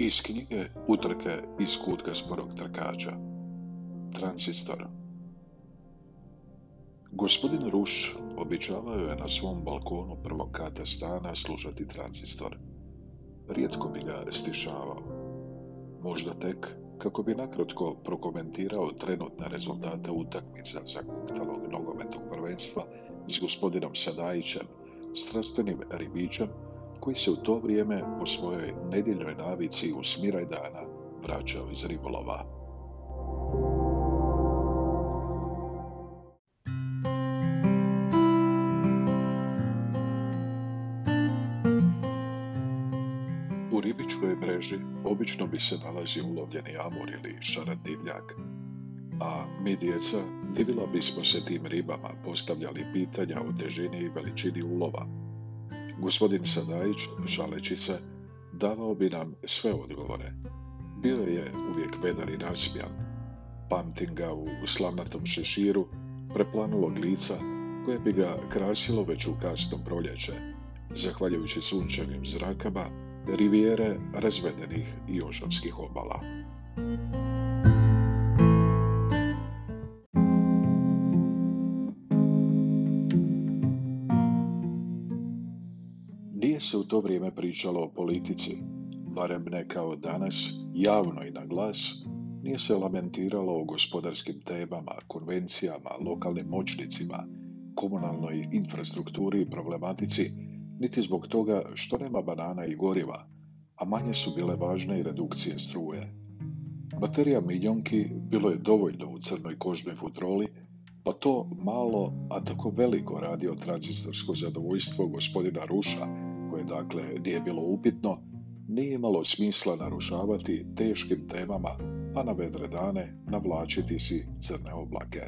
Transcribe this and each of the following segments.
Iz knjige Utrke iz kutka sporog trkača Transistor Gospodin Ruš običavao je na svom balkonu prvog kata stana slušati transistor. Rijetko bi ga stišavao. Možda tek kako bi nakratko prokomentirao trenutne rezultate utakmica za kuktalog nogometnog prvenstva s gospodinom Sadajićem, strastvenim ribićem koji se u to vrijeme po svojoj nedjeljnoj navici u smiraj dana vraćao iz ribolova. U ribičkoj mreži obično bi se nalazio ulovljeni amur ili šarat divljak, a mi djeca divila bismo se tim ribama, postavljali pitanja o težini i veličini ulova, Gospodin Sadajić, žaleći se, davao bi nam sve odgovore. Bio je uvijek vedar i nasmijan. Pamtim ga u slavnatom šeširu, preplanulog lica, koje bi ga krasilo već u kasno proljeće, zahvaljujući sunčanim zrakama, rivijere razvedenih i ožavskih obala. Se u to vrijeme pričalo o politici, barem ne kao danas, javno i na glas, nije se lamentiralo o gospodarskim temama, konvencijama, lokalnim moćnicima, komunalnoj infrastrukturi i problematici, niti zbog toga što nema banana i goriva, a manje su bile važne i redukcije struje. Baterija miljonki bilo je dovoljno u crnoj kožnoj futroli, pa to malo, a tako veliko radio tranzistorsko zadovoljstvo gospodina Ruša, dakle nije bilo upitno, nije imalo smisla narušavati teškim temama, a na vedre dane navlačiti si crne oblake.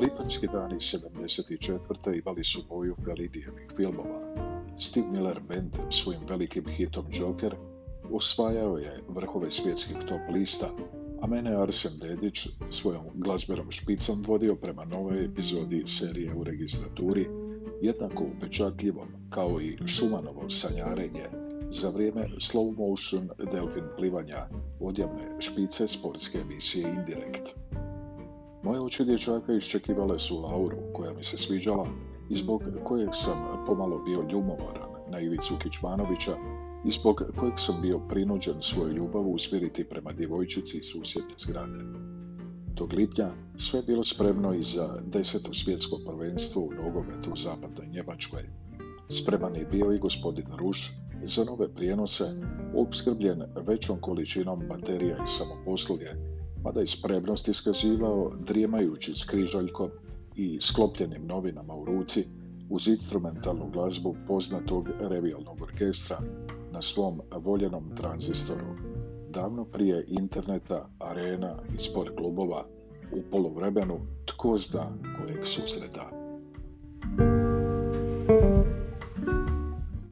Lipanski dani 74. imali su boju Felidijevih filmova. Steve Miller Band svojim velikim hitom Joker osvajao je vrhove svjetskih top lista, a mene je Arsen Dedić svojom glazberom špicom vodio prema novoj epizodi serije u registraturi, jednako upečatljivom kao i Šumanovo sanjarenje za vrijeme slow motion delfin plivanja odjavne špice sportske emisije Indirekt. Moje oči dječaka iščekivale su Lauru, koja mi se sviđala i zbog kojeg sam pomalo bio ljumomoran na Ivicu Kičmanovića i zbog kojeg sam bio prinuđen svoju ljubav usmjeriti prema djevojčici iz susjedne zgrade. Tog lipnja sve je bilo spremno i za deseto svjetsko prvenstvo u nogometu u zapadnoj Njemačkoj. Spreman je bio i gospodin Ruš za nove prijenose, opskrbljen većom količinom baterija i samoposluge, mada je spremnost iskazivao drijemajući s križaljkom i sklopljenim novinama u ruci uz instrumentalnu glazbu poznatog revijalnog orkestra na svom voljenom tranzistoru, davno prije interneta, arena i sport klubova, u polovremenu tko zna kojeg susreta.